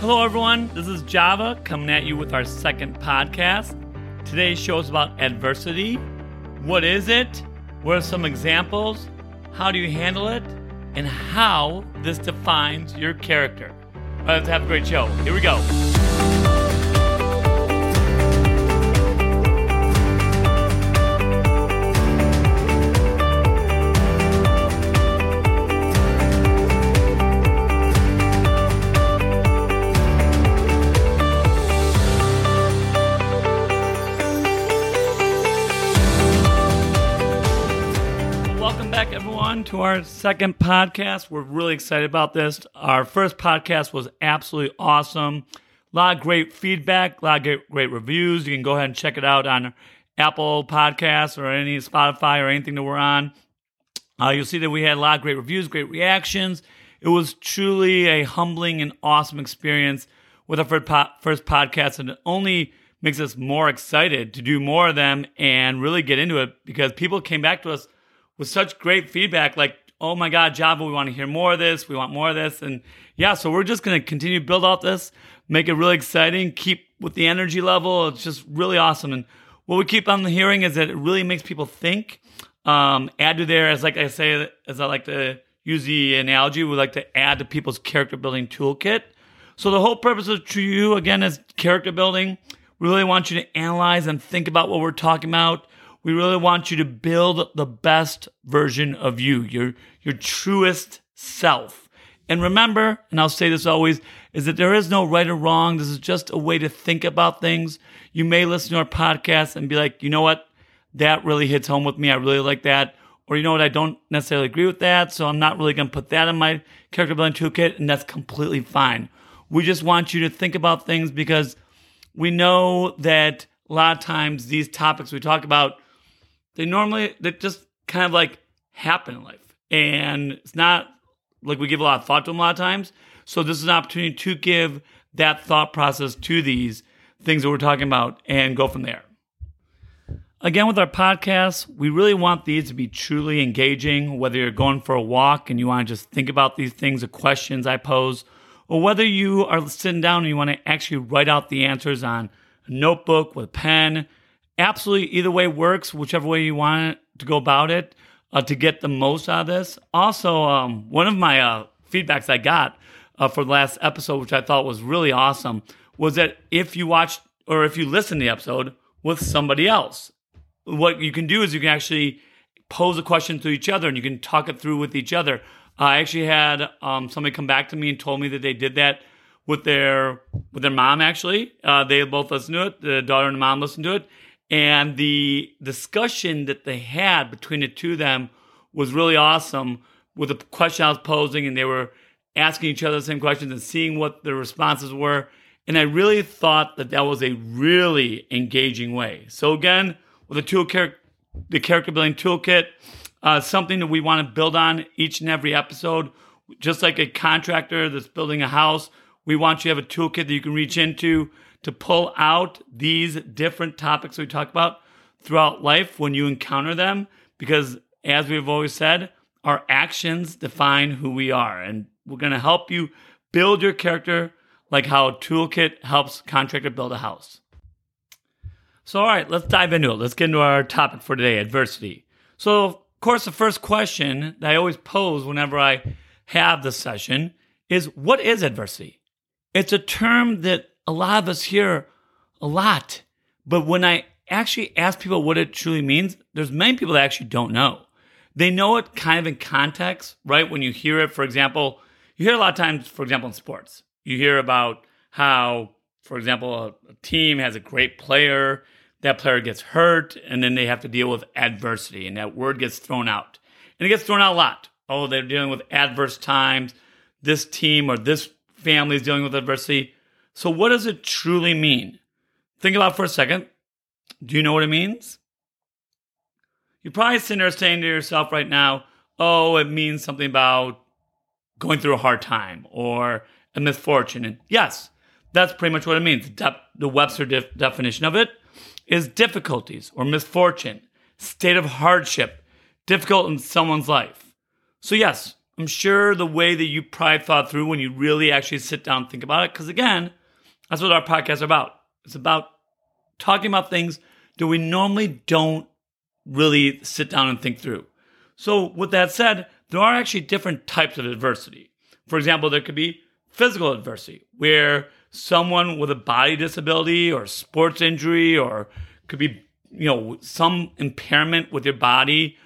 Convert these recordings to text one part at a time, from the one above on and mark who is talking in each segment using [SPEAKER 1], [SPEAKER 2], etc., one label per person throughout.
[SPEAKER 1] Hello, everyone. This is Java coming at you with our second podcast. Today's show is about adversity. What is it? What are some examples? How do you handle it? And how this defines your character. let's have a great show. Here we go. To our second podcast. We're really excited about this. Our first podcast was absolutely awesome. A lot of great feedback, a lot of great, great reviews. You can go ahead and check it out on Apple Podcasts or any Spotify or anything that we're on. Uh, you'll see that we had a lot of great reviews, great reactions. It was truly a humbling and awesome experience with our first, po- first podcast, and it only makes us more excited to do more of them and really get into it because people came back to us with such great feedback like oh my god java we want to hear more of this we want more of this. And yeah so we're just going to continue to build off this make it really exciting keep with the energy level. It's just really awesome. And what we keep on hearing is that it really makes people think um, add to their as like i say as i like to use the analogy we like to add to people's character building toolkit. So the whole purpose of You again is character building. We really want you to analyze and think about what we're talking about we really want you to build the best version of you, your, your truest self. And remember, and I'll say this always, is that there is no right or wrong. This is just a way to think about things. You may listen to our podcast and be like, you know what? That really hits home with me. I really like that. Or you know what? I don't necessarily agree with that. So I'm not really going to put that in my character building toolkit. And that's completely fine. We just want you to think about things because we know that a lot of times these topics we talk about they normally they just kind of like happen in life, and it's not like we give a lot of thought to them a lot of times. So this is an opportunity to give that thought process to these things that we're talking about and go from there. Again, with our podcasts, we really want these to be truly engaging, whether you're going for a walk and you want to just think about these things, the questions I pose, or whether you are sitting down and you want to actually write out the answers on a notebook with a pen absolutely either way works, whichever way you want to go about it uh, to get the most out of this. Also, um, one of my uh, feedbacks I got uh, for the last episode, which I thought was really awesome, was that if you watch or if you listen to the episode with somebody else, what you can do is you can actually pose a question to each other and you can talk it through with each other. I actually had um, somebody come back to me and told me that they did that with their with their mom. Actually, uh, they both listened to it. The daughter and the mom listened to it, and the discussion that they had between the two of them was really awesome with the question I was posing, and they were asking each other the same questions and seeing what the responses were. And I really thought that that was a really engaging way. So again, with the tool the character building toolkit, uh, something that we want to build on each and every episode. Just like a contractor that's building a house, we want you to have a toolkit that you can reach into to pull out these different topics we talk about throughout life when you encounter them, because as we've always said, our actions define who we are. And we're going to help you build your character like how a Toolkit helps contractor build a house. So, all right, let's dive into it. Let's get into our topic for today adversity. So, of course, the first question that I always pose whenever I have the session is what is adversity? It's a term that a lot of us hear a lot. But when I actually ask people what it truly means, there's many people that actually don't know. They know it kind of in context, right? When you hear it, for example, you hear a lot of times, for example, in sports, you hear about how, for example, a, team has a great player, that player gets hurt, and then they have to deal with adversity, and that word gets thrown out. And it gets thrown out a lot. Oh, they're dealing with adverse times. This team or this family is dealing with adversity. So, what does it truly mean? Think about for a second. Do you know what it means? You're probably sitting there saying to yourself right now, oh, it means something about going through a hard time or a misfortune. And yes, that's pretty much what it means. The Webster def- definition of it is difficulties or misfortune, state of hardship, difficult in someone's life. So, yes, I'm sure the way that you probably thought through when you really actually sit down and think about it. Because again, that's what our podcast is about. It's about talking about things that we normally don't really sit down and think through. So, with that said, there are actually different types of adversity. For example, there could be physical adversity, where someone with a body disability or sports injury or could be you know some impairment with your body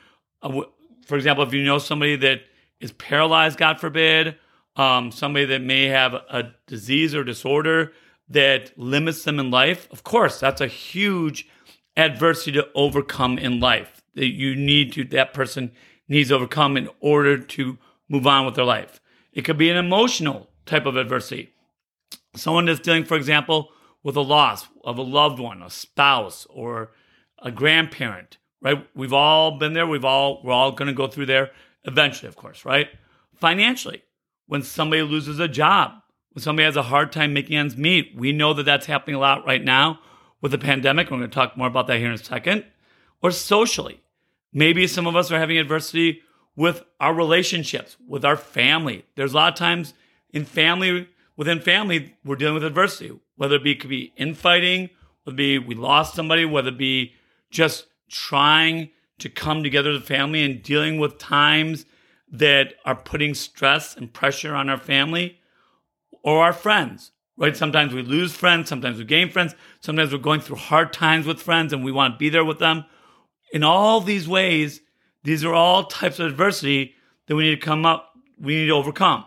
[SPEAKER 1] uh, for example if you know somebody that is paralyzed god forbid um, somebody that may have a disease or disorder that limits them in life of course that's a huge adversity to overcome in life that you need to that person needs to overcome in order to move on with their life it could be an emotional type of adversity Someone that's dealing, for example, with a loss of a loved one, a spouse, or a grandparent, right? We've all been there. We've all we're all going to go through there eventually, of course, right? Financially, when somebody loses a job, when somebody has a hard time making ends meet, we know that that's happening a lot right now with the pandemic. We're going to talk more about that here in a second. Or socially, maybe some of us are having adversity with our relationships, with our family. There's a lot of times in family within family, we're dealing with adversity, whether it be could be infighting, whether it be we lost somebody, whether it be just trying to come together as a family and dealing with times that are putting stress and pressure on our family or our friends, right? Sometimes we lose friends, sometimes we gain friends, sometimes we're going through hard times with friends and we want to be there with them. In all these ways, these are all types of adversity that we need to come up, we need to overcome.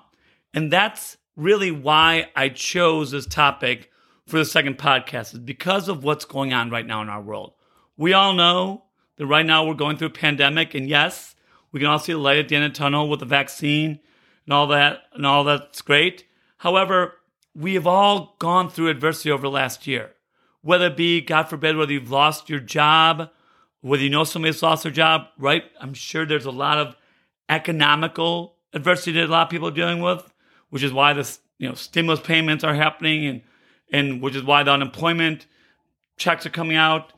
[SPEAKER 1] And that's really why I chose this topic for the second podcast is because of what's going on right now in our world. We all know that right now we're going through a pandemic, and yes, we can all see the light at the end of the tunnel with the vaccine and all that, and all that's great. However, we have all gone through adversity over the last year, whether it be, God forbid, whether you've lost your job, whether you know somebody's lost their job, right? I'm sure there's a lot of economical adversity that a lot of people are dealing with which is why the you know stimulus payments are happening, and and which is why the unemployment checks are coming out.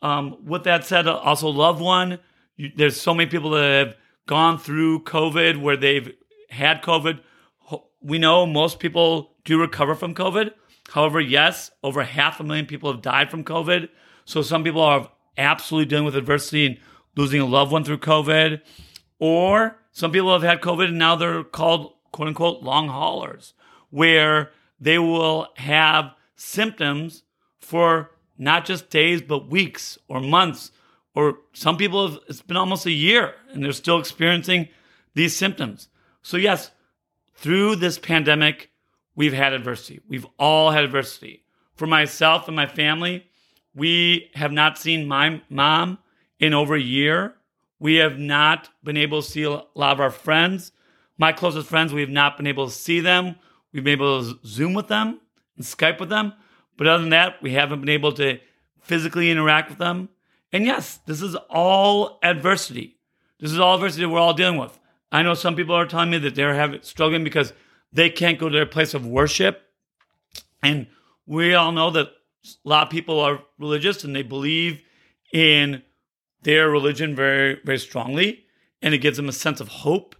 [SPEAKER 1] Um, with that said, also loved one. You, there's so many people that have gone through COVID where they've had COVID. We know most people do recover from COVID. However, yes, over half a million people have died from COVID. So some people are absolutely dealing with adversity and losing a loved one through COVID. Or some people have had COVID and now they're called quote unquote long haulers, where they will have symptoms for not just days, but weeks or months. Or some people have, it's been almost a year and they're still experiencing these symptoms. So, yes, through this pandemic, we've had adversity. We've all had adversity. For myself and my family, we have not seen my mom in over a year. We have not been able to see a lot of our friends my closest friends, we have not been able to see them. We've been able to Zoom with them and Skype with them. But other than that, we haven't been able to physically interact with them. And yes, this is all adversity. This is all adversity we're all dealing with. I know some people are telling me that they're having struggling because they can't go to their place of worship. And we all know that a lot of people are religious and they believe in their religion very, very strongly. And it gives them a sense of hope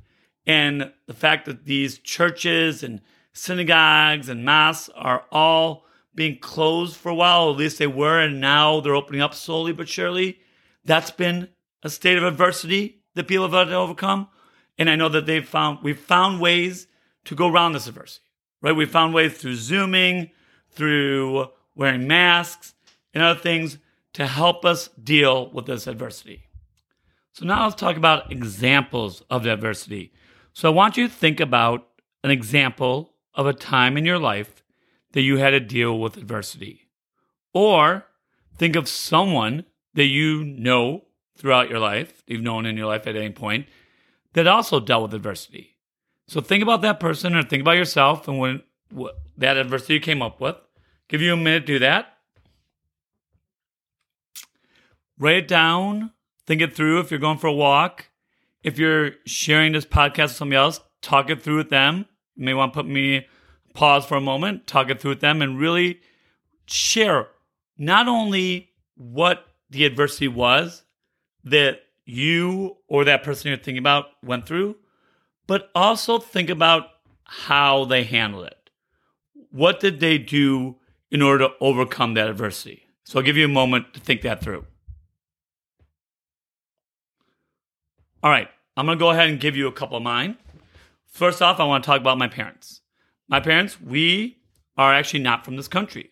[SPEAKER 1] and the fact that these churches and synagogues and mosques are all being closed for a while, at least they were, and now they're opening up slowly but surely. That's been a state of adversity that people have had to overcome. And I know that they've found we've found ways to go around this adversity. Right? We've found ways through zooming, through wearing masks, and other things to help us deal with this adversity. So now let's talk about examples of adversity. So I want you to think about an example of a time in your life that you had to deal with adversity. Or think of someone that you know throughout your life, you've known in your life at any point, that also dealt with adversity. So think about that person or think about yourself and when what, that adversity you came up with. Give you a minute to do that. Write it down, think it through if you're going for a walk if you're sharing this podcast with somebody else, talk it through with them. You may want to put me pause for a moment, talk it through with them, and really share not only what the adversity was that you or that person you're thinking about went through, but also think about how they handled it. What did they do in order to overcome that adversity? So I'll give you a moment to think that through. All right, I'm going to go ahead and give you a couple of mine. First off, I want to talk about my parents. My parents, we are actually not from this country.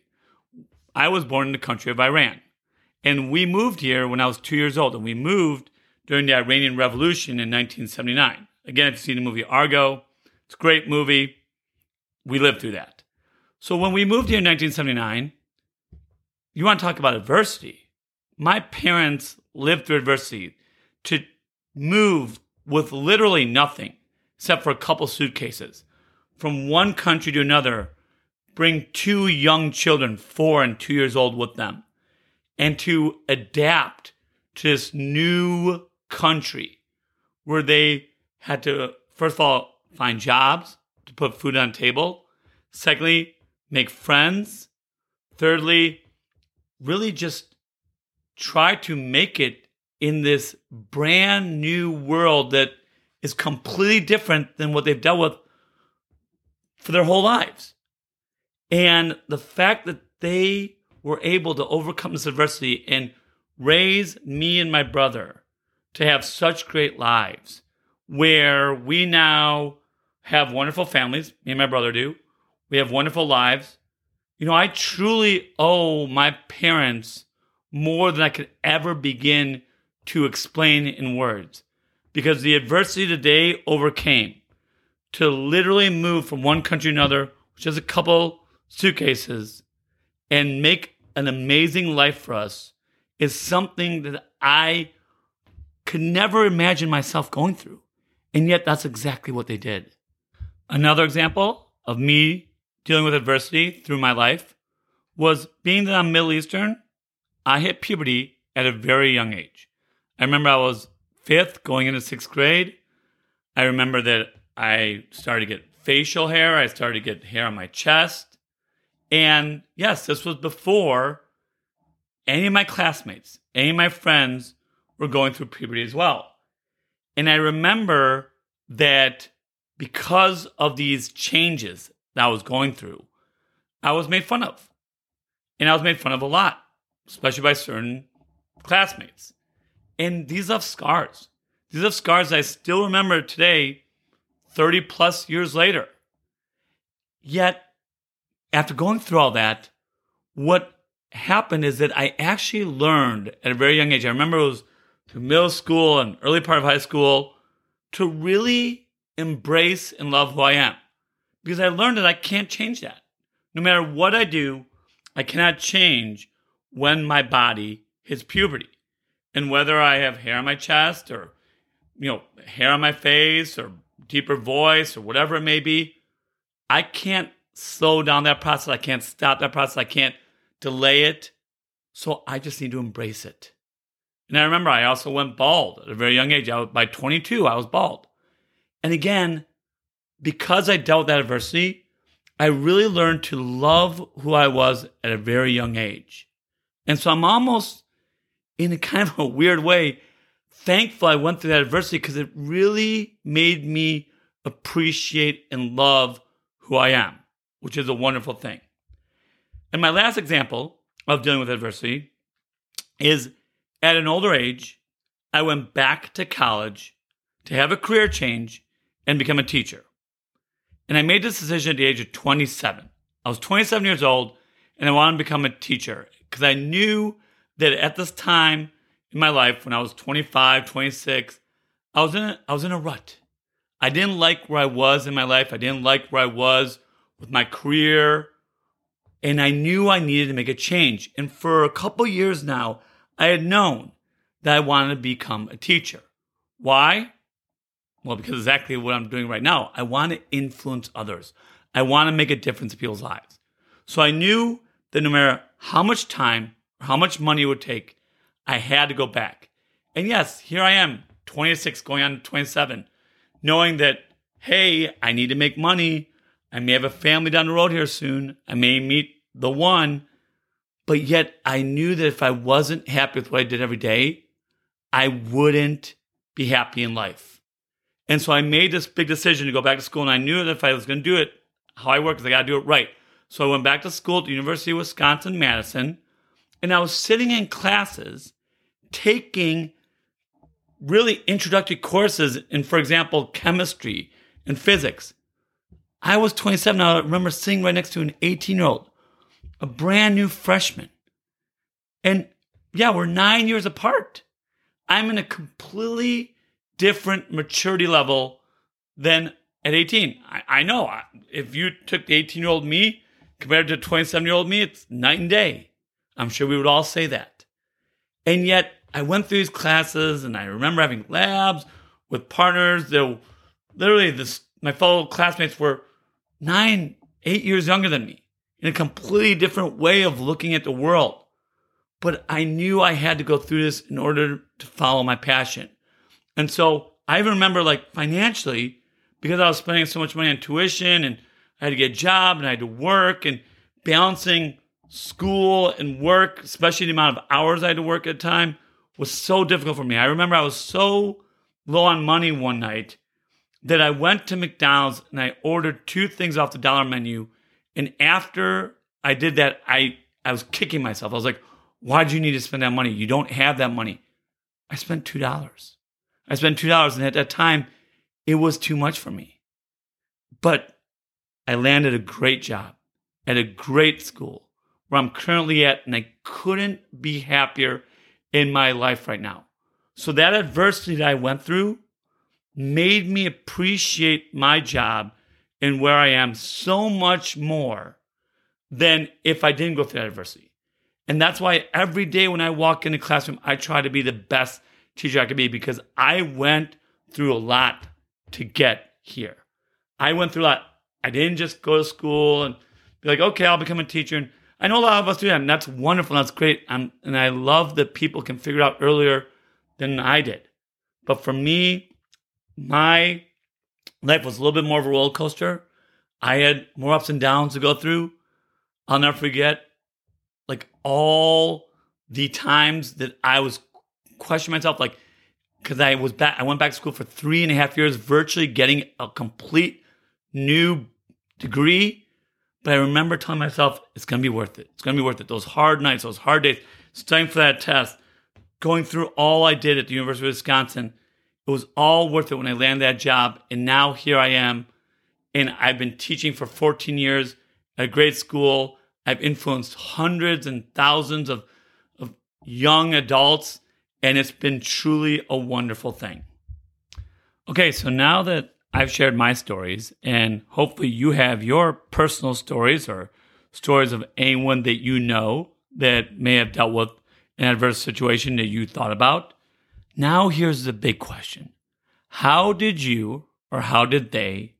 [SPEAKER 1] I was born in the country of Iran. And we moved here when I was two years old. And we moved during the Iranian Revolution in 1979. Again, if you've seen the movie Argo, it's a great movie. We lived through that. So when we moved here in 1979, you want to talk about adversity. My parents lived through adversity to move with literally nothing except for a couple suitcases from one country to another, bring two young children, four and two years old, with them, and to adapt to this new country where they had to, first of all, find jobs to put food on table. Secondly, make friends. Thirdly, really just try to make it in this brand new world that is completely different than what they've dealt with for their whole lives. And the fact that they were able to overcome this adversity and raise me and my brother to have such great lives where we now have wonderful families, me and my brother do. We have wonderful lives. You know, I truly owe my parents more than I could ever begin to explain in words because the adversity today overcame to literally move from one country to another, which is a couple suitcases, and make an amazing life for us is something that I could never imagine myself going through. And yet, that's exactly what they did. Another example of me dealing with adversity through my life was being that I'm Middle Eastern, I hit puberty at a very young age. I remember I was fifth going into sixth grade. I remember that I started to get facial hair, I started to get hair on my chest. And yes, this was before any of my classmates, any of my friends were going through puberty as well. And I remember that because of these changes that I was going through, I was made fun of. And I was made fun of a lot, especially by certain classmates. And these left scars. These left scars I still remember today, 30 plus years later. Yet, after going through all that, what happened is that I actually learned at a very young age. I remember it was through middle school and early part of high school to really embrace and love who I am. Because I learned that I can't change that. No matter what I do, I cannot change when my body hits puberty. And whether I have hair on my chest or, you know, hair on my face or deeper voice or whatever it may be, I can't slow down that process. I can't stop that process. I can't delay it. So I just need to embrace it. And I remember I also went bald at a very young age. I was, by 22, I was bald. And again, because I dealt with that adversity, I really learned to love who I was at a very young age. And so I'm almost in a kind of a weird way thankful I went through that adversity because it really made me appreciate and love who I am, which is a wonderful thing. And my last example of dealing with adversity is at an older age, I went back to college to have a career change and become a teacher. And I made this decision at the age of 27. I was 27 years old and I wanted to become a teacher because I knew that at this time in my life, when I was 25, 26, I was in a, I was in a rut. I didn't like where I was in my life. I didn't like where I was with my career. And I knew I needed to make a change. And for a couple years now, I had known that I wanted to become a teacher. Why? Well, because exactly what I'm doing right now. I want to influence others. I want to make a difference in people's lives. So I knew that no matter how much time or how much money it would take, I had to go back. And yes, here I am, 26 going on 27, knowing that, hey, I need to make money. I may have a family down the road here soon. I may meet the one. But yet I knew that if I wasn't happy with what I did every day, I wouldn't be happy in life. And so I made this big decision to go back to school. And I knew that if I was going to do it, how I work is I got to do it right. So I went back to school at the University of Wisconsin Madison. And I was sitting in classes taking really introductory courses in, for example, chemistry and physics. I was 27. I remember sitting right next to an 18 year old, a brand new freshman. And yeah, we're nine years apart. I'm in a completely different maturity level than at 18. I, I know if you took the 18 year old me compared to 27 year old me, it's night and day. I'm sure we would all say that. And yet, I went through these classes and I remember having labs with partners that literally this, my fellow classmates were nine, eight years younger than me in a completely different way of looking at the world. But I knew I had to go through this in order to follow my passion. And so I remember like financially, because I was spending so much money on tuition and I had to get a job and I had to work and balancing school and work, especially the amount of hours I had to work at a time, was so difficult for me. I remember I was so low on money one night that I went to McDonald's and I ordered two things off the dollar menu. And after I did that, I, I was kicking myself. I was like, why do you need to spend that money? You don't have that money. I spent $2. I spent $2. And at that time, it was too much for me. But I landed a great job at a great school where I'm currently at, and I couldn't be happier in my life right now. So that adversity that I went through made me appreciate my job and where I am so much more than if I didn't go through that adversity. And that's why every day when I walk in the classroom, I try to be the best teacher I could be because I went through a lot to get here. I went through a lot. I didn't just go to school and be like, okay, I'll become a teacher. And I know a lot of us do that, and that's wonderful. That's great. and I love that people can figure it out earlier than I did. But for me, my life was a little bit more of a roller coaster. I had more ups and downs to go through. I'll never forget, like all the times that I was questioning myself, like because I was back, I went back to school for three and a half years, virtually getting a complete new degree but I remember telling myself, it's going to be worth it. It's going to be worth it. Those hard nights, those hard days, studying for that test, going through all I did at the University of Wisconsin, it was all worth it when I landed that job. And now here I am. And I've been teaching for 14 years at a great school. I've influenced hundreds and thousands of, of young adults. And it's been truly a wonderful thing. Okay, so now that I've shared my stories, and hopefully you have your personal stories or stories of anyone that you know that may have dealt with an adverse situation that you thought about. Now, here's the big question How did you or how did they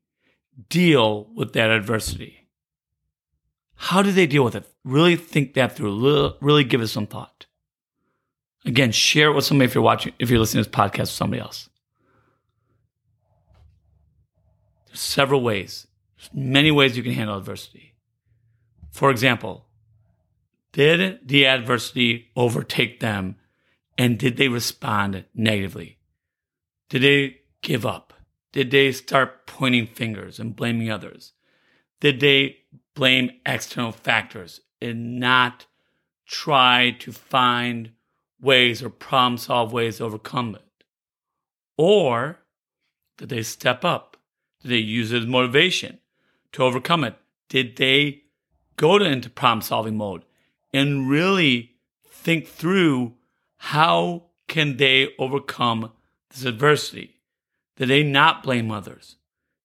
[SPEAKER 1] deal with that adversity? How did they deal with it? Really think that through. Really give it some thought. Again, share it with somebody if you're watching, if you're listening to this podcast with somebody else. There's several ways. There's many ways you can handle adversity. For example, did the adversity overtake them and did they respond negatively? Did they give up? Did they start pointing fingers and blaming others? Did they blame external factors and not try to find ways or problem solve ways to overcome it? Or did they step up did they use it as motivation to overcome it? Did they go into problem solving mode and really think through how can they overcome this adversity? Did they not blame others?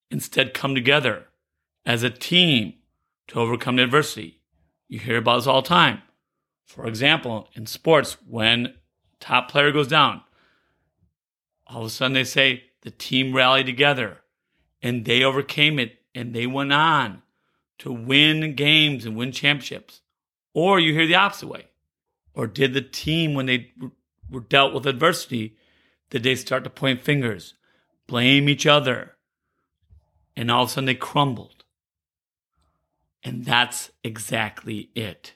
[SPEAKER 1] Instead, come together as a team to overcome the adversity. You hear about this all the time. For example, in sports, when top player goes down, all of a sudden they say the team rallied together and they overcame it and they went on to win games and win championships. Or you hear the opposite way. Or did the team, when they were dealt with adversity, did they start to point fingers, blame each other, and all of a sudden they crumbled? And that's exactly it.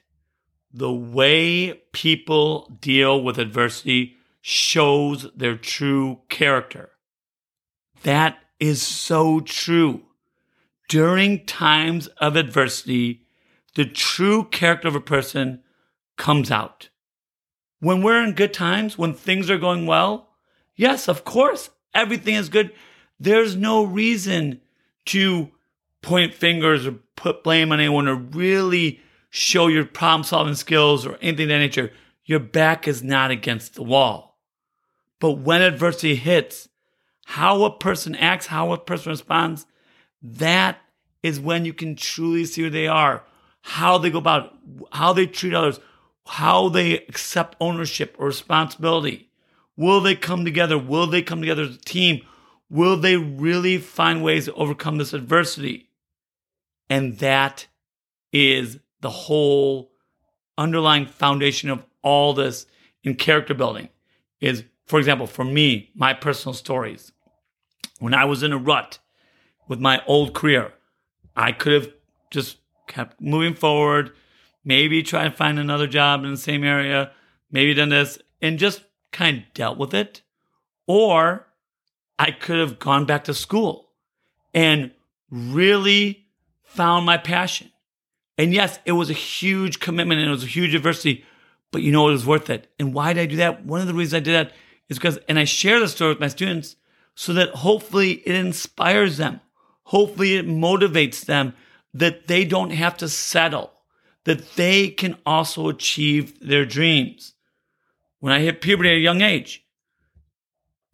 [SPEAKER 1] The way people deal with adversity shows their true character That is so true. During times of adversity, the true character of a person comes out. When we're in good times, when things are going well, yes, of course, everything is good. There's no reason to point fingers or put blame on anyone or really show your problem solving skills or anything of that nature. Your back is not against the wall. But when adversity hits, how a person acts, how a person responds, that is when you can truly see who they are, how they go about, it, how they treat others, how they accept ownership or responsibility. Will they come together? Will they come together as a team? Will they really find ways to overcome this adversity? And that is the whole underlying foundation of all this in character building is, for example, for me, my personal stories. When I was in a rut with my old career, I could have just kept moving forward, maybe try and find another job in the same area, maybe done this and just kind of dealt with it. Or I could have gone back to school and really found my passion. And yes, it was a huge commitment and it was a huge adversity, but you know, it was worth it. And why did I do that? One of the reasons I did that is because, and I share the story with my students so that hopefully it inspires them. Hopefully it motivates them that they don't have to settle, that they can also achieve their dreams. When I hit puberty at a young age,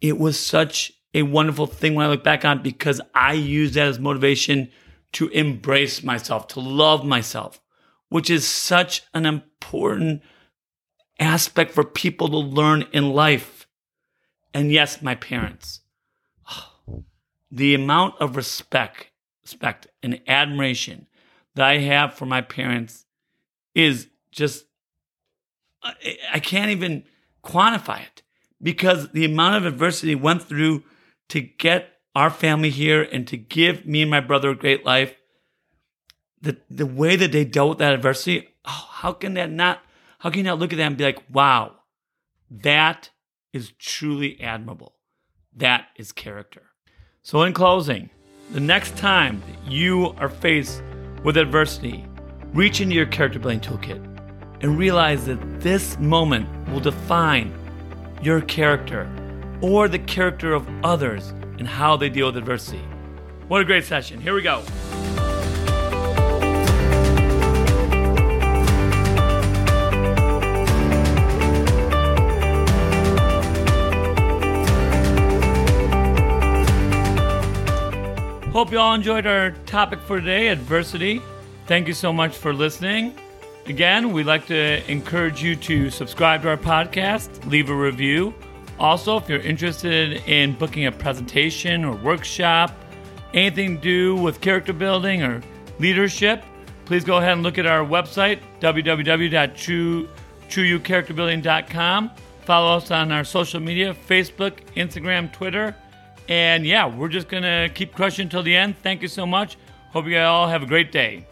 [SPEAKER 1] it was such a wonderful thing when I look back on because I used that as motivation to embrace myself, to love myself, which is such an important aspect for people to learn in life. And yes, my parents, the amount of respect, respect and admiration that I have for my parents is just, I can't even quantify it because the amount of adversity went through to get our family here and to give me and my brother a great life. The the way that they dealt with that adversity, oh, how can that not how can you not look at that and be like, wow, that is truly admirable. That is character. So in closing, the next time that you are faced with adversity, reach into your character building toolkit and realize that this moment will define your character or the character of others and how they deal with adversity. What a great session. Here we go. Hope you all enjoyed our topic for today adversity. Thank you so much for listening. Again, we'd like to encourage you to subscribe to our podcast, leave a review. Also, if you're interested in booking a presentation or workshop, anything to do with character building or leadership, please go ahead and look at our website, www.trueyoucharacterbuilding.com. Follow us on our social media Facebook, Instagram, Twitter. And yeah, we're just going to keep crushing until the end. Thank you so much. Hope you all have a great day.